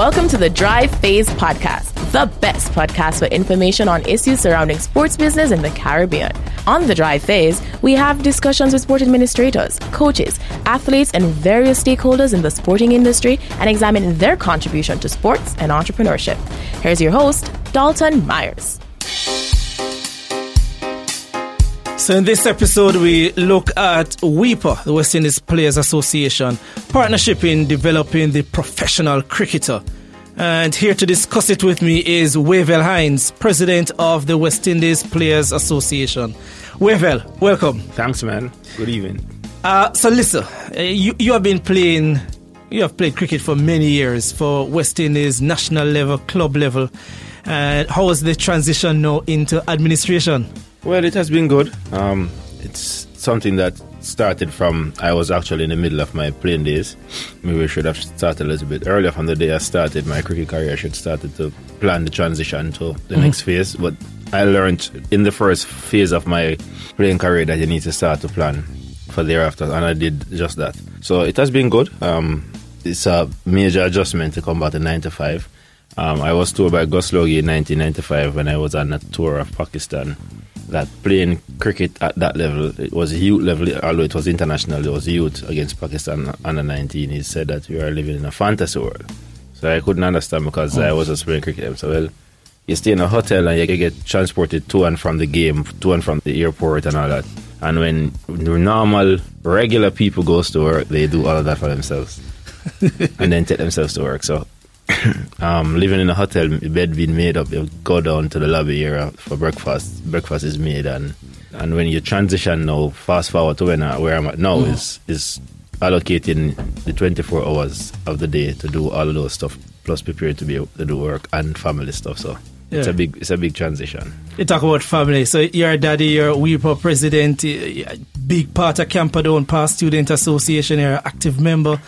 Welcome to the Drive Phase Podcast, the best podcast for information on issues surrounding sports business in the Caribbean. On the Drive Phase, we have discussions with sport administrators, coaches, athletes, and various stakeholders in the sporting industry and examine their contribution to sports and entrepreneurship. Here's your host, Dalton Myers. So, in this episode, we look at WIPA, the West Indies Players Association, partnership in developing the professional cricketer. And here to discuss it with me is Wavell Hinds, president of the West Indies Players Association. Wavell, welcome. Thanks, man. Good evening. Uh, so, listen, uh, you, you have been playing, you have played cricket for many years for West Indies, national level, club level. And how was the transition now into administration? Well, it has been good. Um, it's something that started from I was actually in the middle of my playing days. Maybe we should have started a little bit earlier from the day I started my cricket career. I should have started to plan the transition to the mm-hmm. next phase. But I learned in the first phase of my playing career that you need to start to plan for thereafter, and I did just that. So it has been good. Um, it's a major adjustment to come back to nine to five. Um, I was toured by Gus Logie in 1995 when I was on a tour of Pakistan that playing cricket at that level, it was youth level, although it was international, it was youth against Pakistan under 19. He said that we are living in a fantasy world. So I couldn't understand because oh. I was just playing cricket. So, well, you stay in a hotel and you get transported to and from the game, to and from the airport and all that. And when normal, regular people goes to work, they do all of that for themselves. and then take themselves to work. So um, living in a hotel, bed being made up, you go down to the lobby area for breakfast. Breakfast is made, and and when you transition now, fast forward to when, where I'm at now, mm. is is allocating the 24 hours of the day to do all of those stuff, plus preparing to be able to do work and family stuff. So yeah. it's a big it's a big transition. You talk about family. So your daddy, your WIPA president, big part of Camperdown Past Student Association, you're an active member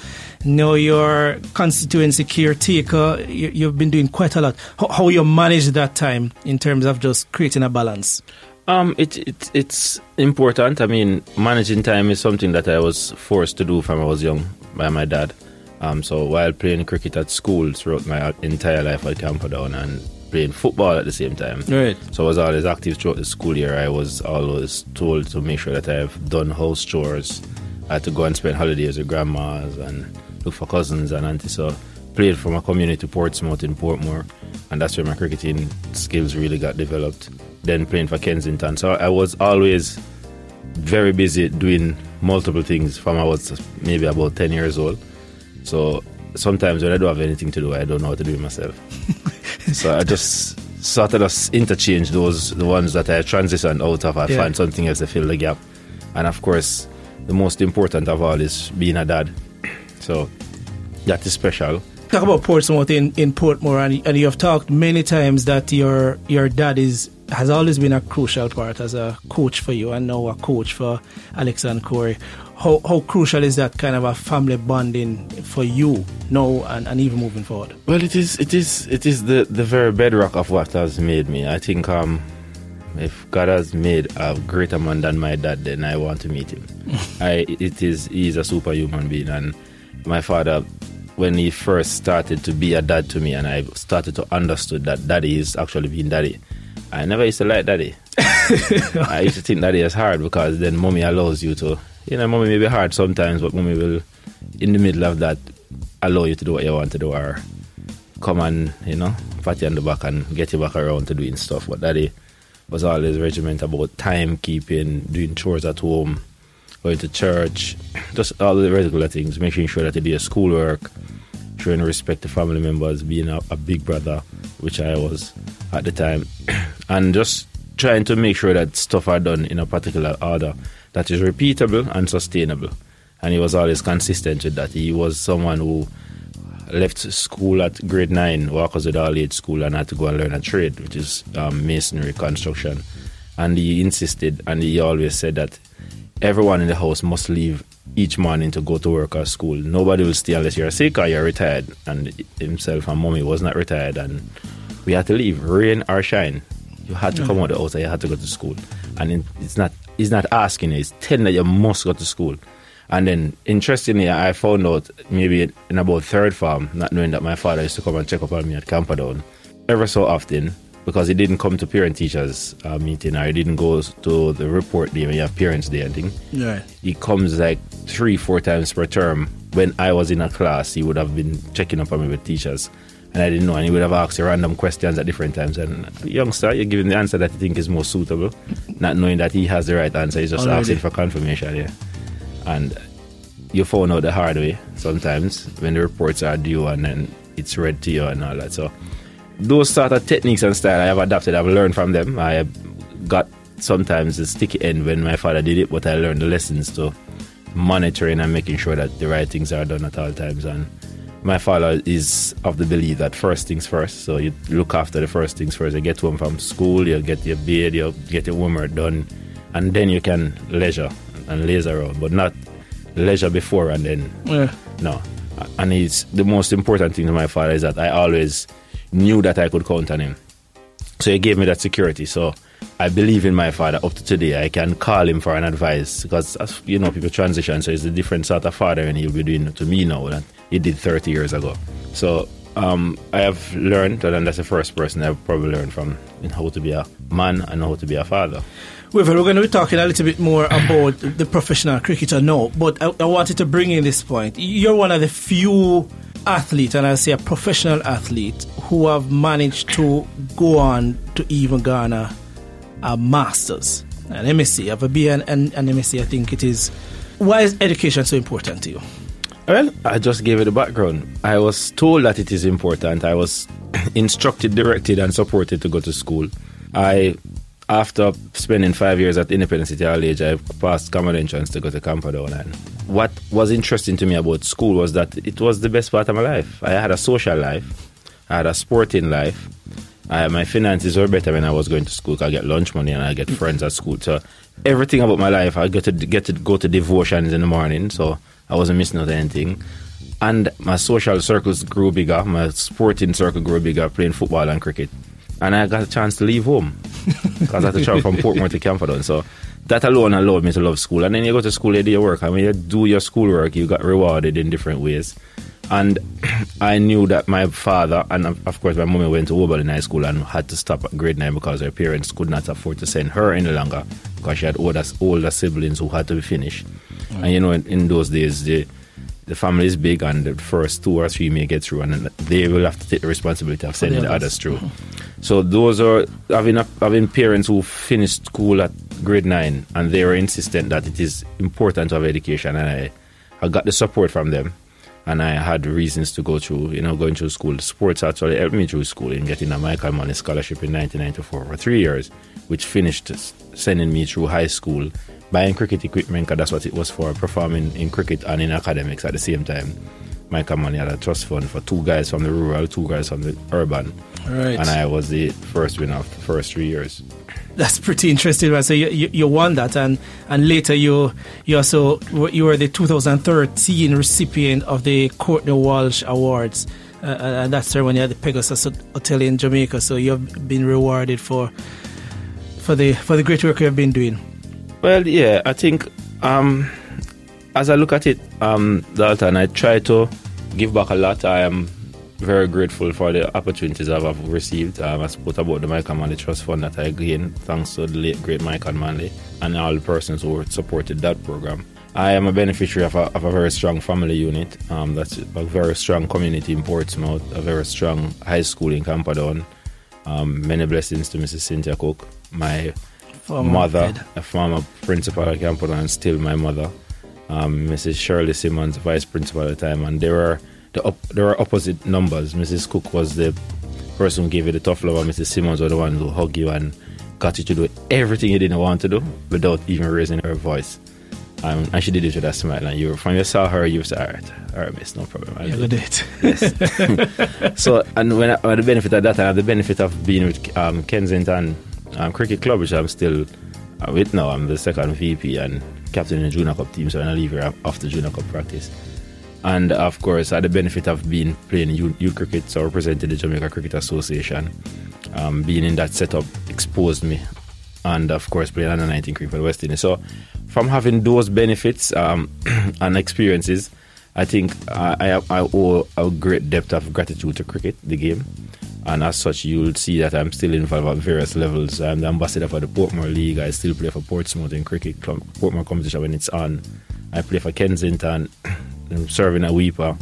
know your constituency caretaker. You, have been doing quite a lot. How, how, you manage that time in terms of just creating a balance? Um, it, it, it's important. I mean, managing time is something that I was forced to do from I was young by my dad. Um, so while playing cricket at school throughout my entire life at Camperdown and playing football at the same time. Right. So I was always active throughout the school year. I was always told to make sure that I've done house chores. I had to go and spend holidays with grandmas and look for cousins and aunties. So played from a community Portsmouth in Portmore, and that's where my cricketing skills really got developed. Then playing for Kensington, so I was always very busy doing multiple things from I was maybe about ten years old. So sometimes when I don't have anything to do, I don't know what to do myself. so I just sort of just interchange those the ones that I transition out of. I yeah. find something else to fill the gap, and of course, the most important of all is being a dad. So that is special. Talk about Portsmouth in, in Portmore, and, and you have talked many times that your your dad is has always been a crucial part as a coach for you, and now a coach for Alex and Corey. How, how crucial is that kind of a family bonding for you now and, and even moving forward? Well, it is it is it is the, the very bedrock of what has made me. I think um, if God has made a greater man than my dad, then I want to meet him. I it is he is a superhuman being and my father when he first started to be a dad to me and I started to understood that daddy is actually being daddy. I never used to like daddy. I used to think daddy is hard because then mommy allows you to you know, mommy may be hard sometimes, but mommy will in the middle of that allow you to do what you want to do or come and, you know, pat you on the back and get you back around to doing stuff. But daddy was always regiment about timekeeping, doing chores at home going to church, just all the regular things, making sure that they do schoolwork, showing respect to family members, being a, a big brother, which I was at the time, and just trying to make sure that stuff are done in a particular order that is repeatable and sustainable. And he was always consistent with that. He was someone who left school at grade nine, Walkers with All Age School, and had to go and learn a trade, which is um, masonry construction. And he insisted, and he always said that everyone in the house must leave each morning to go to work or school. Nobody will stay unless you're sick or you're retired. And himself and mommy was not retired, and we had to leave, rain or shine. You had to come mm. out the house. You had to go to school, and it's not. He's not asking. He's telling that you must go to school. And then, interestingly, I found out maybe in about third form, not knowing that my father used to come and check up on me at Camperdown ever so often because he didn't come to parent teachers uh, meeting or he didn't go to the report day when you have parents day and thing. Right. He comes like three, four times per term. When I was in a class, he would have been checking up on me with teachers. And I didn't know, and he would have asked you random questions at different times. And youngster, you're giving the answer that you think is most suitable, not knowing that he has the right answer. He's just Already. asking for confirmation, yeah. And you found out the hard way sometimes when the reports are due and then it's read to you and all that. So those sort of techniques and style I have adapted. I've learned from them. I got sometimes the sticky end when my father did it, but I learned the lessons to monitoring and making sure that the right things are done at all times. And my father is of the belief that first things first. So you look after the first things first. You get home from school, you get your bed, you get your homework done, and then you can leisure and laze around, but not leisure before and then Yeah. no. And it's the most important thing to my father is that I always knew that I could count on him. So he gave me that security. So I believe in my father up to today. I can call him for an advice because, you know, people transition. So it's a different sort of father and he'll be doing to me now than he did 30 years ago. So um, I have learned, and that's the first person I've probably learned from in how to be a man and how to be a father. Well, we're going to be talking a little bit more about the professional cricketer now, but I, I wanted to bring in this point. You're one of the few athletes, and I say a professional athlete, who have managed to go on to even garner a master's, an MSc, have a B and an, an MSc. I think it is. Why is education so important to you? Well, I just gave it a background. I was told that it is important. I was instructed, directed, and supported to go to school. I, after spending five years at Independence City College, I passed common entrance to go to Camperdown. And what was interesting to me about school was that it was the best part of my life. I had a social life, I had a sporting life. I, my finances were better when I was going to school. I get lunch money and I get friends at school. So everything about my life, I get to get to go to devotions in the morning. So I wasn't missing out anything. And my social circles grew bigger. My sporting circle grew bigger, playing football and cricket. And I got a chance to leave home because I had to travel from Portmore to Camperdown. So that alone allowed me to love school. And then you go to school, you do your work. And when you do your schoolwork, you got rewarded in different ways. And I knew that my father and of course my mummy went to Oberlin High School and had to stop at grade nine because her parents could not afford to send her any longer because she had older, older siblings who had to be finished. And you know, in, in those days, the the family is big and the first two or three may get through and they will have to take the responsibility of sending the others. through. Mm-hmm. So those are having a, having parents who finished school at grade nine and they were insistent that it is important to have education and I, I got the support from them and I had reasons to go through, you know, going through school. Sports actually helped me through school in getting a Michael Manley scholarship in 1994 for three years, which finished sending me through high school, buying cricket equipment, because that's what it was for, performing in cricket and in academics at the same time. Michael Manley had a trust fund for two guys from the rural, two guys from the urban. Right. And I was the first winner of the first three years. That's pretty interesting. So you, you, you won that, and, and later you you also you were the 2013 recipient of the Courtney Walsh Awards, uh, and that's ceremony at the Pegasus Hotel in Jamaica. So you've been rewarded for for the for the great work you've been doing. Well, yeah, I think um, as I look at it, um, Dalton, I try to give back a lot. I am very grateful for the opportunities I've have received. Um, I spoke about the Michael Manley Trust Fund that I gained thanks to the late great Michael Manley and all the persons who supported that program. I am a beneficiary of a, of a very strong family unit. Um, that's a very strong community in Portsmouth, a very strong high school in Camperdown. Um, many blessings to Mrs. Cynthia Cook, my Former mother, head. a former principal at Camperdown, and still my mother, um, Mrs. Shirley Simmons, vice principal at the time, and there were the op- there were opposite numbers. Mrs. Cook was the person who gave you the tough love, and Mrs. Simmons was the one who hugged you and got you to do everything you didn't want to do without even raising her voice. Um, and she did it with a smile, and you from you saw her, you said, "All right, all right, miss, no problem." I'll did it." it. Yes. so, and when I, when the benefit of that, I have the benefit of being with um, Kensington um, Cricket Club, which I'm still uh, with now. I'm the second VP and captain in the Junior Cup team, so when I leave here after Junior Cup practice. And of course, I had the benefit of being playing youth, cricket, so I represented the Jamaica Cricket Association. Um, being in that setup exposed me and of course playing under 19 cricket for the West Indies. So from having those benefits um, and experiences, I think I, I, I owe a great depth of gratitude to cricket, the game. And as such, you'll see that I'm still involved at various levels. I'm the ambassador for the Portmore League. I still play for Portsmouth in cricket, Portmore competition when it's on. I play for Kensington, I'm serving a WIPA,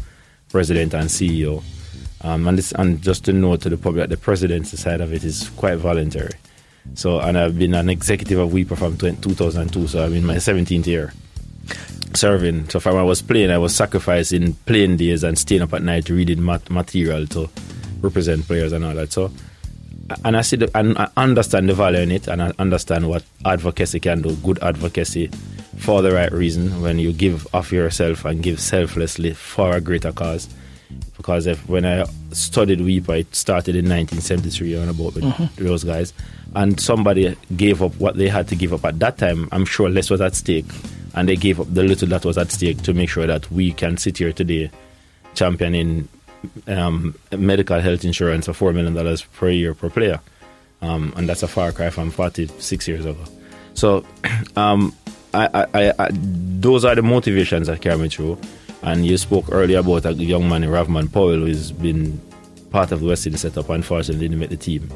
president and CEO. Um, and, this, and just to note to the public, the presidency side of it is quite voluntary. So, and I've been an executive of WIPA from 20, 2002, so I'm in my 17th year serving. So, from I was playing, I was sacrificing playing days and staying up at night reading mat- material to represent players and all that. So, and I see the, and I understand the value in it, and I understand what advocacy can do. Good advocacy for the right reason when you give of yourself and give selflessly for a greater cause. Because if when I studied WIPA, it started in 1973 on about with mm-hmm. those guys, and somebody gave up what they had to give up at that time. I'm sure less was at stake, and they gave up the little that was at stake to make sure that we can sit here today, championing um, medical health insurance for four million dollars per year per player, um, and that's a far cry from 46 years ago. So, um, I, I, I, those are the motivations that carry me through. And you spoke earlier about a young man, in Rovman Powell, who's been part of the West Indies setup. Unfortunately, didn't make the team.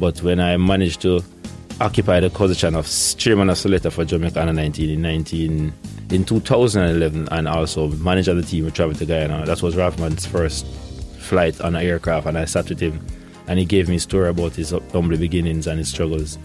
But when I managed to occupy the position of chairman of selector for Jamaica under 19 in 19 in 2011 and also manager of the team with travel to Guyana. That was Rovman's first flight on an aircraft and I sat with him and he gave me a story about his humble beginnings and his struggles.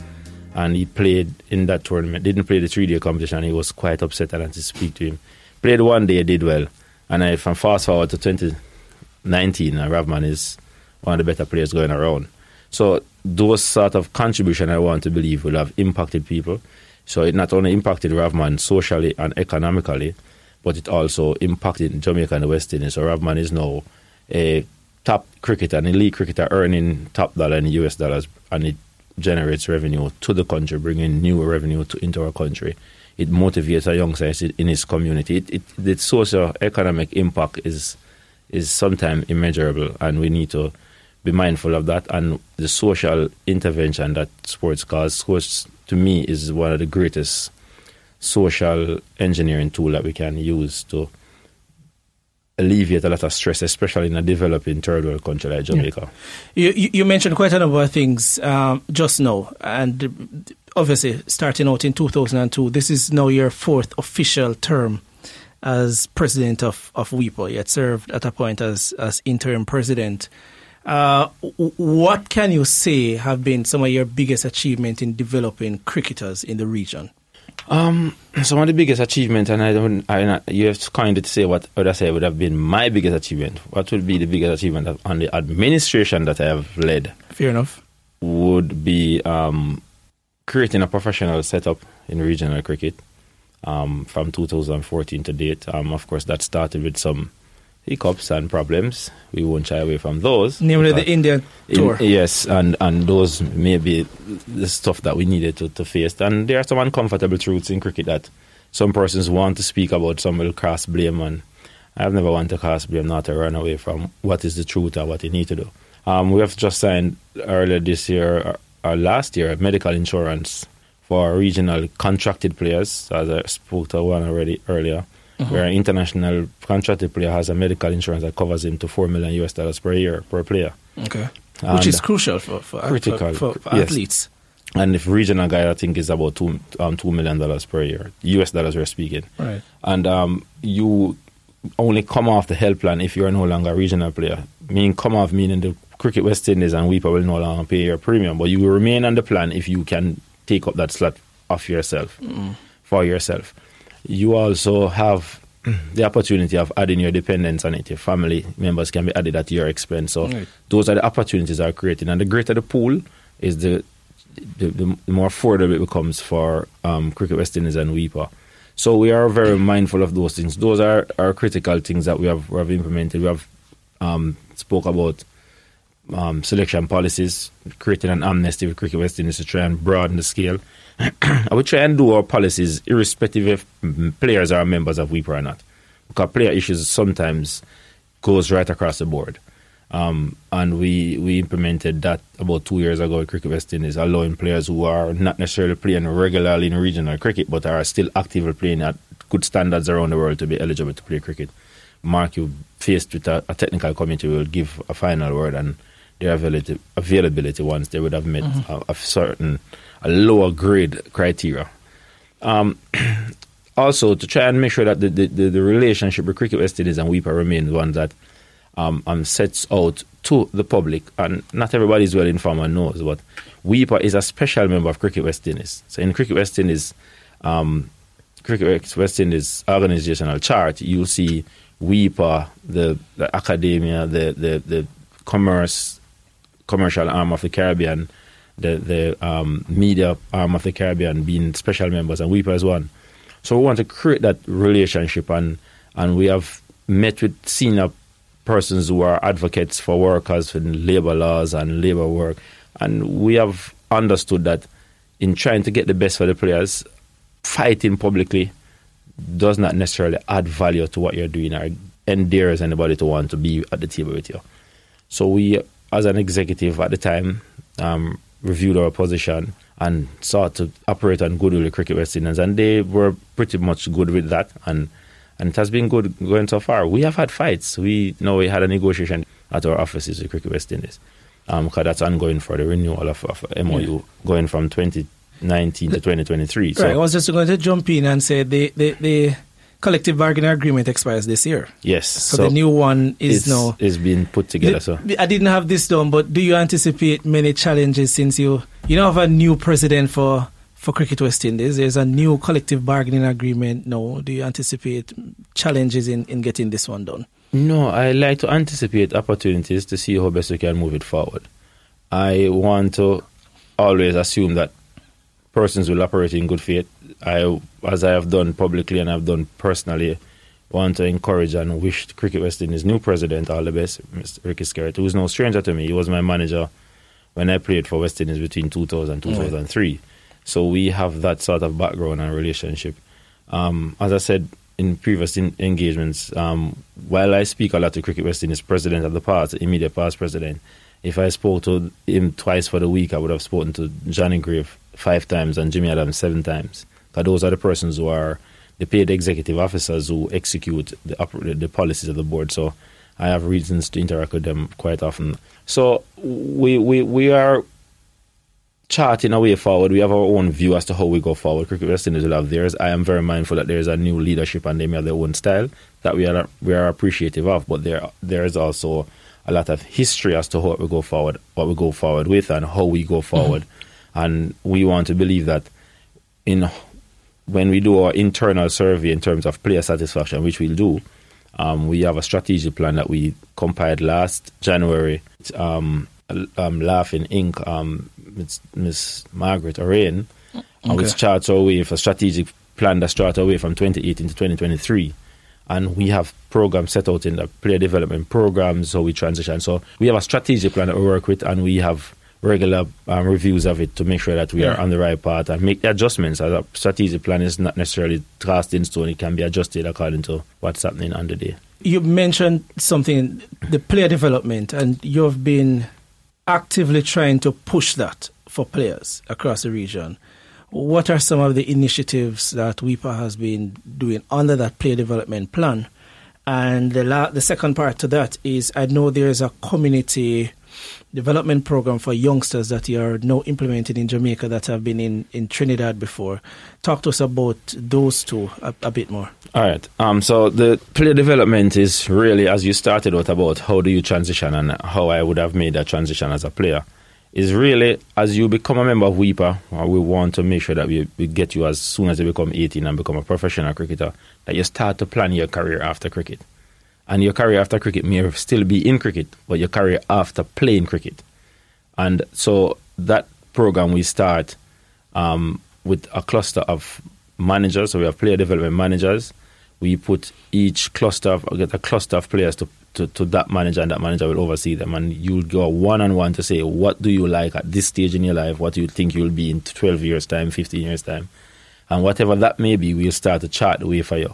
And he played in that tournament, didn't play the three day competition. He was quite upset and I had to speak to him. Played one day, did well. And I, from fast forward to 2019, uh, Rovman is one of the better players going around. So those sort of contribution I want to believe will have impacted people. So it not only impacted Rovman socially and economically, but it also impacted Jamaica and the West Indies. So Rovman is now a top cricketer, an elite cricketer earning top dollar in US dollars, and it generates revenue to the country, bringing new revenue to, into our country. It motivates a youngster in his community. It, it, the socio-economic impact is is sometimes immeasurable, and we need to be mindful of that and the social intervention that sports cause. Sports, to me, is one of the greatest social engineering tool that we can use to alleviate a lot of stress, especially in a developing third world country like Jamaica. Yeah. You, you, mentioned quite a number of things um, just now, and obviously, starting out in 2002, this is now your fourth official term as president of, of WIPA. You had served at a point as, as interim president. Uh, what can you say have been some of your biggest achievements in developing cricketers in the region? Um, some of the biggest achievement, and I don't, I, you have to kind of say what would I say would have been my biggest achievement. What would be the biggest achievement on the administration that I have led? Fair enough. Would be um, creating a professional setup in regional cricket um, from 2014 to date. Um, of course, that started with some hiccups and problems. We won't shy away from those. Namely, the Indian tour. In, yes, and, and those may be the stuff that we needed to, to face. And there are some uncomfortable truths in cricket that some persons want to speak about, some will cast blame. And I've never wanted to cast blame, not to run away from what is the truth and what you need to do. Um, we have just signed earlier this year, or, or last year, medical insurance for regional contracted players, as I spoke to one already earlier mm-hmm. where an international contracted player has a medical insurance that covers him to four million US dollars per year per player. Okay, and which is crucial for for, critical, for, for yes. athletes. And if regional guy, I think is about two um, two million dollars per year, US dollars we're speaking. Right. And um, you only come off the health plan if you are no longer a regional player. Meaning come off meaning the Cricket West Indies and WIPA will no longer pay your premium, but you will remain on the plan if you can take up that slot off yourself mm. for yourself you also have the opportunity of adding your dependents on it. Your family members can be added at your expense. So right. those are the opportunities are created. And the greater the pool is the the, the more affordable it becomes for um, Cricket West Indies and WIPA. So we are very mindful of those things. Those are, are critical things that we have, we have implemented. We have um, spoke about um, selection policies, creating an amnesty with Cricket West Indies to try and broaden the scale. I would try and do our policies irrespective if players are members of WIPA or not. Because player issues sometimes goes right across the board. Um, and we, we implemented that about two years ago at Cricket West Indies, allowing players who are not necessarily playing regularly in regional cricket but are still actively playing at good standards around the world to be eligible to play cricket. Mark, you faced with a, a technical committee will give a final word and their availability, availability once they would have met mm-hmm. a, a, certain a lower grade criteria. Um, also, to try and make sure that the, the, the, the relationship with Cricket West Indies and WIPA remains one that um, um, sets out to the public, and not everybody is well informed and knows, but WIPA is a special member of Cricket West Indies. So in Cricket West Indies, um, Cricket West Indies organizational chart, you'll see WIPA, the, the academia, the, the, the commerce, commercial arm of the Caribbean, the, the um, media arm of the Caribbean being special members, and WIPA as one. So we want to create that relationship, and, and we have met with senior persons who are advocates for workers in labor laws and labor work. And we have understood that in trying to get the best for the players, fighting publicly does not necessarily add value to what you're doing or endears anybody to want to be at the table with you. So we, as an executive at the time, um, reviewed our position and sought to operate on goodwill with Cricket West Indies, and they were pretty much good with that. And and it has been good going so far. We have had fights. We you know we had a negotiation at our offices with Cricket West Indies, um, because that's ongoing for the renewal of, of MOU yeah. going from 2019 to 2023. So right, I was just going to jump in and say the the, the collective bargaining agreement expires this year. Yes. So, so the new one is now is being put together. The, so I didn't have this done, but do you anticipate many challenges since you you know have a new president for for Cricket West Indies. There's a new collective bargaining agreement now. Do you anticipate challenges in, in getting this one done? No, I like to anticipate opportunities to see how best we can move it forward. I want to always assume that persons will operate in good faith. I, as I have done publicly and I've done personally, want to encourage and wish Cricket West Indies' new president all the best, Mr. Ricky Skerritt, who is no stranger to me. He was my manager when I played for West Indies between 2000 and 2003. So we have that sort of background and relationship. Um, as I said in previous in- engagements, um, while I speak a lot to Cricket West Indies president of the past, immediate past president, if I spoke to him twice for the week, I would have spoken to Johnny Grave five times and Jimmy Adams seven times. Because those are the persons who are the paid executive officers who execute the, the policies of the board. So I have reasons to interact with them quite often. So we we, we are charting a way forward. We have our own view as to how we go forward. Cricket West Indies will have theirs. I am very mindful that there is a new leadership and they may have their own style that we are we are appreciative of. But there there is also a lot of history as to what we go forward, what we go forward with, and how we go forward. Mm-hmm. And we want to believe that in when we do our internal survey in terms of player satisfaction, which we'll do, um, we have a strategy plan that we compiled last January. Um, um, Laughing Inc. Um, Miss Margaret Orain, okay. which charts our way for strategic plan that starts our way from 2018 to 2023. And we have programs set out in the player development programs, so we transition. So we have a strategic plan that we work with, and we have regular um, reviews of it to make sure that we yeah. are on the right path and make the adjustments. As a strategic plan is not necessarily cast in stone; it can be adjusted according to what's happening on the day. You mentioned something, the player development, and you've been actively trying to push that for players across the region. What are some of the initiatives that WIPA has been doing under that player development plan? And the, la- the second part to that is I know there's a community development program for youngsters that you are now implementing in Jamaica that have been in, in Trinidad before. Talk to us about those two a, a bit more. All right. Um, so the player development is really, as you started with, about how do you transition and how I would have made that transition as a player. Is really as you become a member of WIPA, we want to make sure that we, we get you as soon as you become 18 and become a professional cricketer, that you start to plan your career after cricket and your career after cricket may still be in cricket, but your career after playing cricket. And so that program we start um, with a cluster of managers. So we have player development managers. We put each cluster of get a cluster of players to, to, to that manager, and that manager will oversee them. And you'll go one on one to say, what do you like at this stage in your life? What do you think you'll be in 12 years' time, 15 years' time? And whatever that may be, we'll start to chart the way for you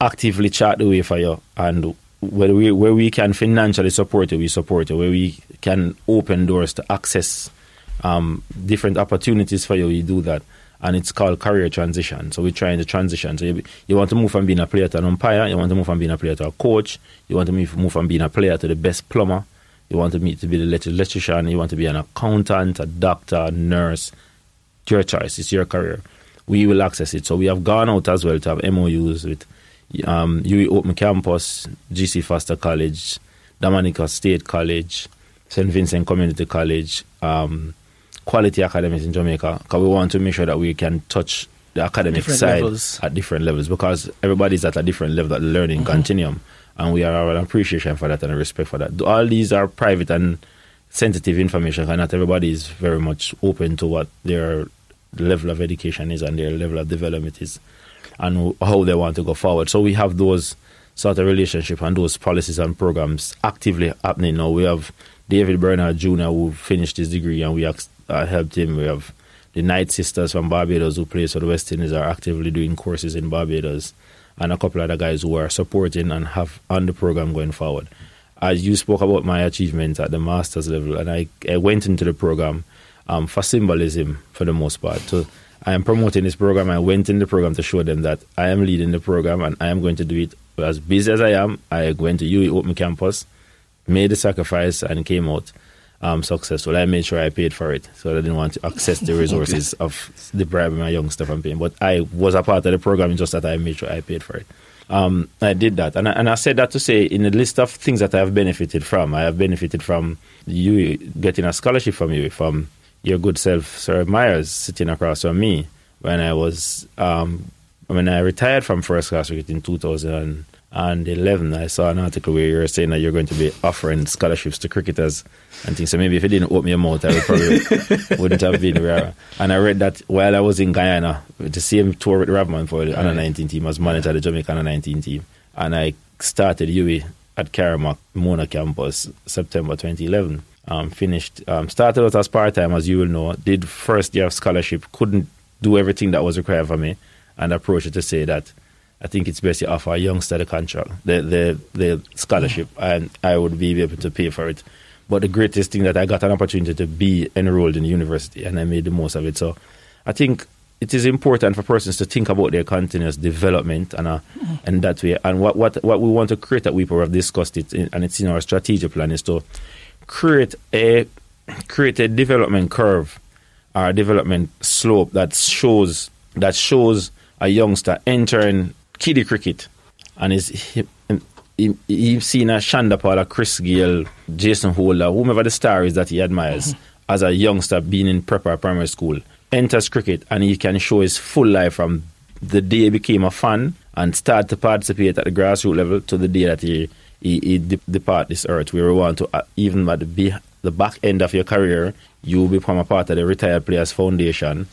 actively chart the way for you and where we where we can financially support you, we support you. Where we can open doors to access um, different opportunities for you, we do that. And it's called career transition. So we're trying to transition. So you, you want to move from being a player to an umpire. You want to move from being a player to a coach. You want to move, move from being a player to the best plumber. You want to, meet, to be the electrician. You want to be an accountant, a doctor, a nurse. Your choice. It's your career. We will access it. So we have gone out as well to have MOUs with um, UWI Open Campus, GC Foster College, Dominica State College, St. Vincent Community College, um, Quality Academies in Jamaica, because we want to make sure that we can touch the academic Different side levels. at different levels because everybody's at a different level at the learning Mm-hmm. continuum. And we are an appreciation for that and a respect for that. All these are private and sensitive information, and not everybody is very much open to what their level of education is and their level of development is and how they want to go forward. So we have those sort of relationship and those policies and programs actively happening now. We have David Bernard Jr. who finished his degree and we uh, helped him. We have the Knight Sisters from Barbados who play for the West Indies are actively doing courses in Barbados and a couple other guys who are supporting and have on the program going forward. As you spoke about my achievements at the master's level, and I, I went into the program um, for symbolism for the most part. So I am promoting this program. I went in the program to show them that I am leading the program and I am going to do it as busy as I am. I went to UWI Open Campus, made the sacrifice, and came out um, successful. I made sure I paid for it, so I didn't want to access the resources of depriving my young stuff from paying. But I was a part of the program, just that I made sure I paid for it. Um, I did that, and I, and I said that to say in the list of things that I have benefited from, I have benefited from you getting a scholarship from you, from your good self, Sir Myers, sitting across from me when I was um, when I retired from first class cricket in 2011. I saw an article where you were saying that you're going to be offering scholarships to cricketers and things. So maybe if you didn't open your mouth, I would probably wouldn't have been where. And I read that while I was in Guyana, the same tour with Rovman for the under 19 team, as manager of the Jamaica under 19 team, and I started UWI at Karamak Mona campus September 2011. Um, finished, um, started out as part time, as you will know. Did first year of scholarship, couldn't do everything that was required for me, and approached it to say that I think it's best to offer a youngster the contract, the the the scholarship, and I would be able to pay for it. But the greatest thing that I got an opportunity to be enrolled in the university, and I made the most of it. So, I think it is important for persons to think about their continuous development and uh, and that way. And what what what we want to create at WIPA, have discussed it, in, and it's in our strategic plan, is to create a create a development curve or a development slope that shows that shows a youngster entering kiddie cricket. And is he, he, he's seen a Chanderpaul, a Chris Gayle, Jason Holder, whomever the star is that he admires mm-hmm. as a youngster being in prep or primary school, enters cricket and he can show his full life from the day he became a fan and start to participate at the grassroots level to the day that he he, he de- depart this earth. We want to uh, even at the, be, the back end of your career, you become a part of the Retired Players Foundation,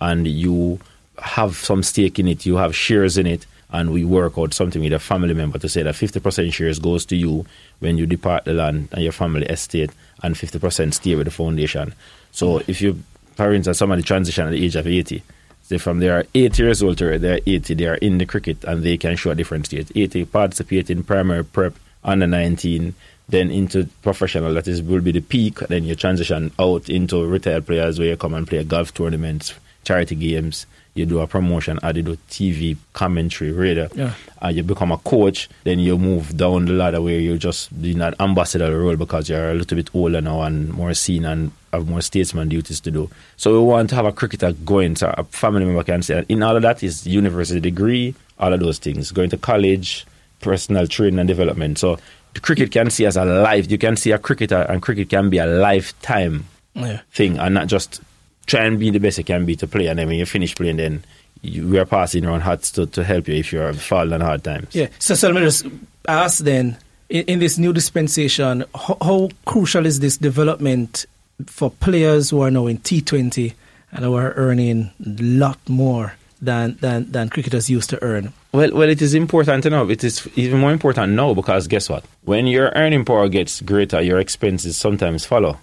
and you have some stake in it. You have shares in it, and we work out something with a family member to say that fifty percent shares goes to you when you depart the land and your family estate, and fifty percent stay with the foundation. So if your parents are somebody transition at the age of eighty. They from they are 80 years old to they are 80, they are in the cricket and they can show a different state. 80 participate in primary prep, under 19, then into professional, that is will be the peak. Then you transition out into retired players where you come and play golf tournaments, charity games. You do a promotion, and you do TV commentary, radio, Yeah. and you become a coach. Then you move down the ladder where you just in an ambassador role because you're a little bit older now and more seen and have more statesman duties to do. So we want to have a cricketer going. So a family member can say, in all of that is university degree, all of those things, going to college, personal training and development. So the cricket can see as a life. You can see a cricketer, uh, and cricket can be a lifetime Yeah. thing, and not just try and be the best you can be to play. And then when you finish playing, then you, we are passing around hats to, to help you if you're falling hard times. Yeah. So, so let me just ask then, in, in this new dispensation, how, how crucial is this development for players who are now in T20 and who are earning a lot more than, than, than cricketers used to earn? Well, well, it is important to know. It is even more important now because guess what? When your earning power gets greater, your expenses sometimes follow,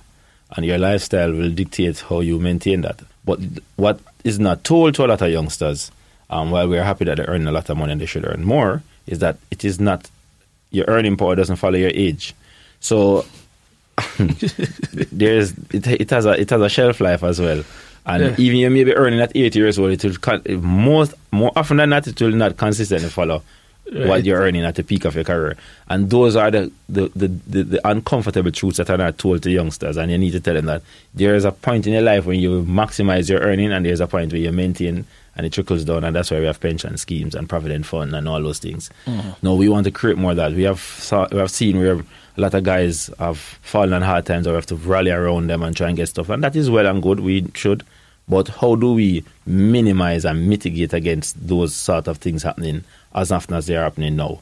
and your lifestyle will dictate how you maintain that. But what is not told to a lot of youngsters, um, while we're happy that they earn a lot of money and they should earn more, is that it is not your earning power doesn't follow your age. So there's it, it has a it has a shelf life as well. And Yeah. even you may be earning at 80 years old, it will con- most more often than not it will not consistently follow what you're earning at the peak of your career. And those are the the, the, the the uncomfortable truths that are not told to youngsters. And you need to tell them that there is a point in your life when you maximize your earning, and there's a point where you maintain, and it trickles down. And that's why we have pension schemes and provident fund and all those things. Mm. No, we want to create more of that. We have saw, we have seen where a lot of guys have fallen on hard times, or we have to rally around them and try and get stuff, and that is well and good. We should. But how do we minimize and mitigate against those sort of things happening as often as they are happening now?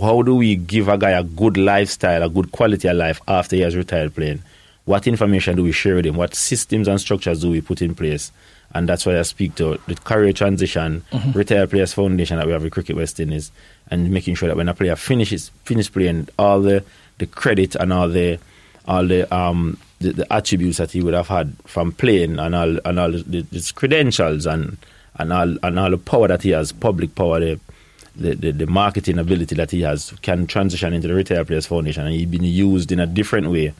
How do we give a guy a good lifestyle, a good quality of life after he has retired playing? What information do we share with him? What systems and structures do we put in place? And that's why I speak to the career transition, mm-hmm. retired players foundation that we have with Cricket West Indies, and making sure that when a player finishes finish playing, all the, the credit and all the all the um the, the attributes that he would have had from playing and all and all the, his credentials and and all and all the power that he has, public power, the the, the, the marketing ability that he has can transition into the Retired Players Foundation and he's been used in a different way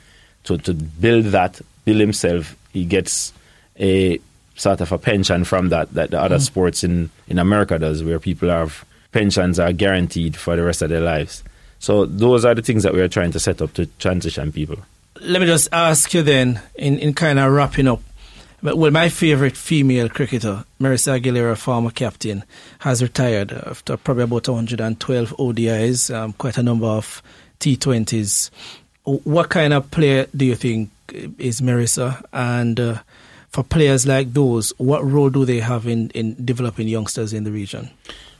to, to build that, build himself. He gets a sort of a pension from that that the other sports in, in America does where people have pensions are guaranteed for the rest of their lives. So those are the things that we are trying to set up to transition people. Let me just ask you then, in, in kind of wrapping up. But well, my favorite female cricketer, Merissa Aguilleira, former captain, has retired after probably about 112 ODIs, um, quite a number of T20s. What kind of player do you think is Marissa? And uh, for players like those, what role do they have in, in developing youngsters in the region?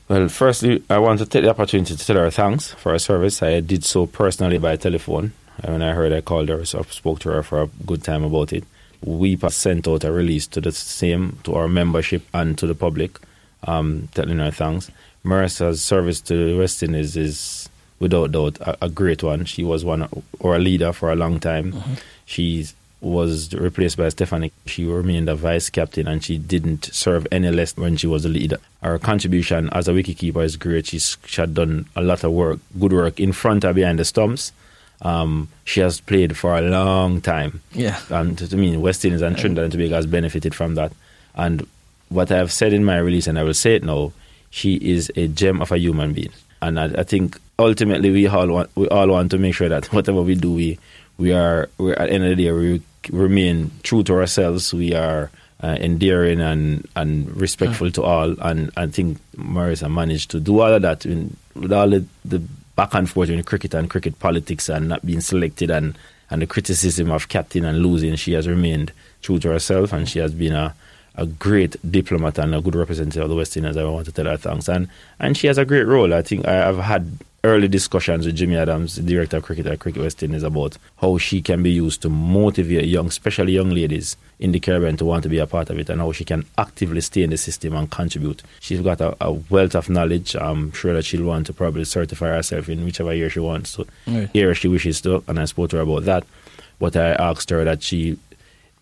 Well, firstly, I want to take the opportunity to tell her thanks for her service. I did so personally by telephone. When I heard I called her, so I spoke to her for a good time about it. We sent out a release to the same, to our membership and to the public, um, telling her thanks. Merissa's service to the West Indies is, without doubt, a, a great one. She was one or a leader for a long time. She was replaced by Stafanie. She remained a vice captain and she didn't serve any less when she was a leader. Her contribution as a wicketkeeper is great. She's, she had done a lot of work, good work in front and behind the stumps. Um, she has played for a long time. Yeah. And I mean, West Indies and Trinidad and Tobago has benefited from that. And what I have said in my release, and I will say it now, she is a gem of a human being. And I, I think ultimately we all want we all want to make sure that whatever we do, we we are we're, at the end of the day we remain true to ourselves. We are uh, endearing and and respectful to all. And I think Merissa managed to do all of that in, with all the, the back and forth in cricket and cricket politics and not being selected and and the criticism of captain and losing. She has remained true to herself and she has been a a great diplomat and a good representative of the West Indies. I want to tell her thanks. And and she has a great role. I think I have had early discussions with Jimmy Adams, the director of cricket at Cricket West Indies, about how she can be used to motivate young, especially young ladies in the Caribbean to want to be a part of it and how she can actively stay in the system and contribute. She's got a, a wealth of knowledge. I'm sure that she'll want to probably certify herself in whichever year she wants to, Right. year she wishes to, and I spoke to her about that. But I asked her that she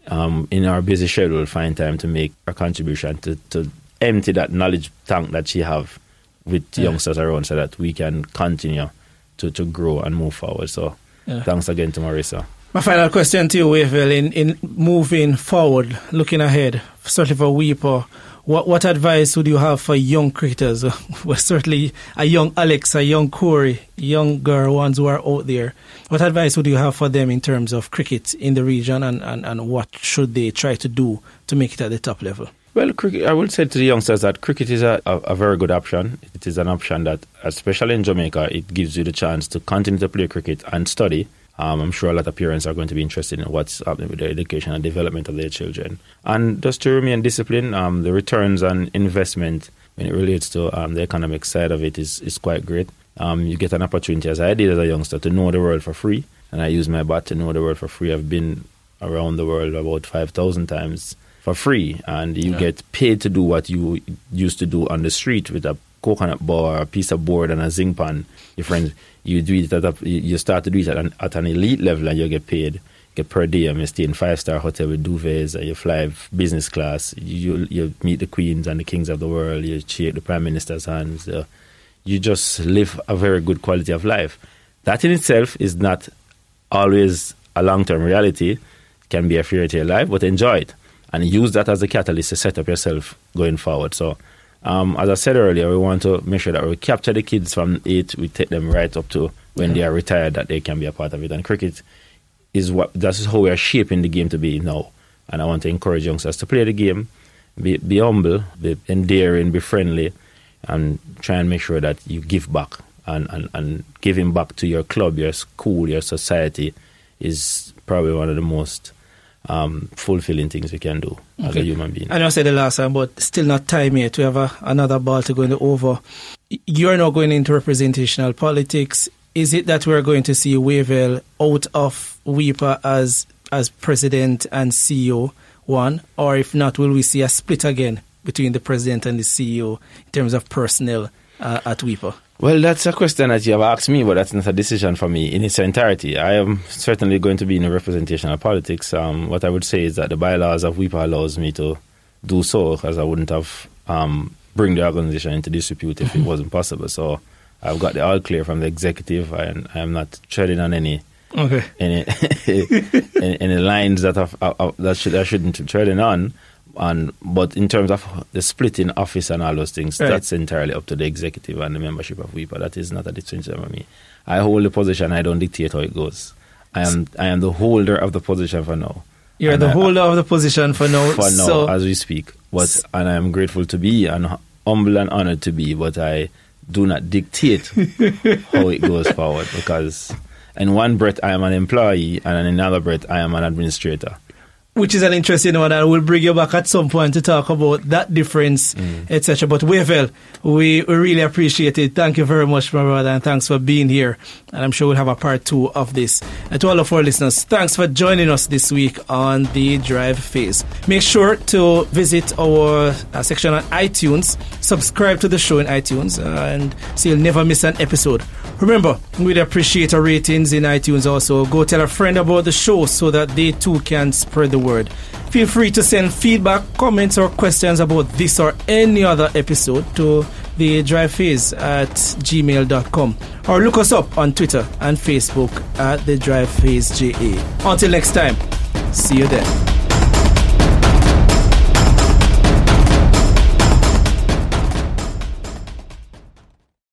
um, in our busy schedule, find time to make a contribution to, to empty that knowledge tank that she have with Yeah. youngsters around so that we can continue to, to grow and move forward. So Yeah. thanks again to Merissa. My final question to you, Wavell, in, in moving forward, looking ahead, certainly for WIPA, what, what advice would you have for young cricketers? well, certainly a young Alex, a young Corey, younger ones who are out there. What advice would you have for them in terms of cricket in the region and, and, and what should they try to do to make it at the top level? Well, cricket, I would say to the youngsters that cricket is a, a, a very good option. It is an option that, especially in Jamaica, it gives you the chance to continue to play cricket and study. Um, I'm sure a lot of parents are going to be interested in what's happening with their education and development of their children. And just to remain disciplined, um, the returns on investment when it relates to um, the economic side of it is, is quite great. Um, you get an opportunity, as I did as a youngster, to know the world for free. And I use my bat to know the world for free. I've been around the world about 5,000 times for free. And you Yeah. get paid to do what you used to do on the street with a coconut bar, a piece of board, and a zinc pan. Your friends, you do it at a, you start to do it at an, at an elite level, and you get paid. Get per diem. You stay in five star hotel with duvets, and you fly business class. You you meet the queens and the kings of the world. You shake the prime minister's hands. Uh, you just live a very good quality of life. that in itself is not always a long term reality, can be a fairy tale life, but enjoy it and use that as a catalyst to set up yourself going forward. So, um, as I said earlier, we want to make sure that we capture the kids from eight, we take them right up to when they are retired, that they can be a part of it. And cricket is what that's how we are shaping the game to be now. And I want to encourage youngsters to play the game, be, be humble, be endearing, be friendly, and try and make sure that you give back and, and, and giving back to your club, your school, your society is probably one of the most um, fulfilling things we can do okay. as a human being. I know I said the last time, but still not time yet. We have a, another ball to go in the over. You're now going into representational politics. Is it that we're going to see Wavell out of WIPA as as president and CEO one, or if not, will we see a split again between the president and the CEO in terms of personnel uh, at WIPA? Well, that's a question that you have asked me, but that's not a decision for me in its entirety. I am certainly going to be in a representational politics. Um, what I would say is that the bylaws of WIPA allows me to do so, as I wouldn't have um, bring the organization into disrepute if it wasn't possible. So I've got the all clear from the executive, and I am not treading on any okay. any, any, any lines that have, uh, that should I shouldn't be treading on and but in terms of the split in office and all those things, right. that's entirely up to the executive and the membership of WIPA. That is not a decision for me. I hold the position. I don't dictate how it goes. I am I am the holder of the position for now. You're and the I, holder of the position for now. For now, so as we speak. But and I am grateful to be and humble and honored to be. But I do not dictate how it goes forward because in one breath I am an employee and in another breath I am an administrator which is an interesting one. I will bring you back at some point to talk about that difference, mm. etc. But Wavell, we, we really appreciate it. Thank you very much, my brother, and thanks for being here. And I'm sure we'll have a part two of this. And to all of our listeners, thanks for joining us this week on the Drive Phase. Make sure to visit our uh, section on iTunes, subscribe to the show in iTunes, uh, and so you'll never miss an episode. Remember, we'd appreciate our ratings in iTunes also. Go tell a friend about the show so that they too can spread the word. Feel free to send feedback, comments, or questions about this or any other episode to the drive phase at gmail.com or look us up on Twitter and Facebook at the drive phase JA. Until next time, see you then.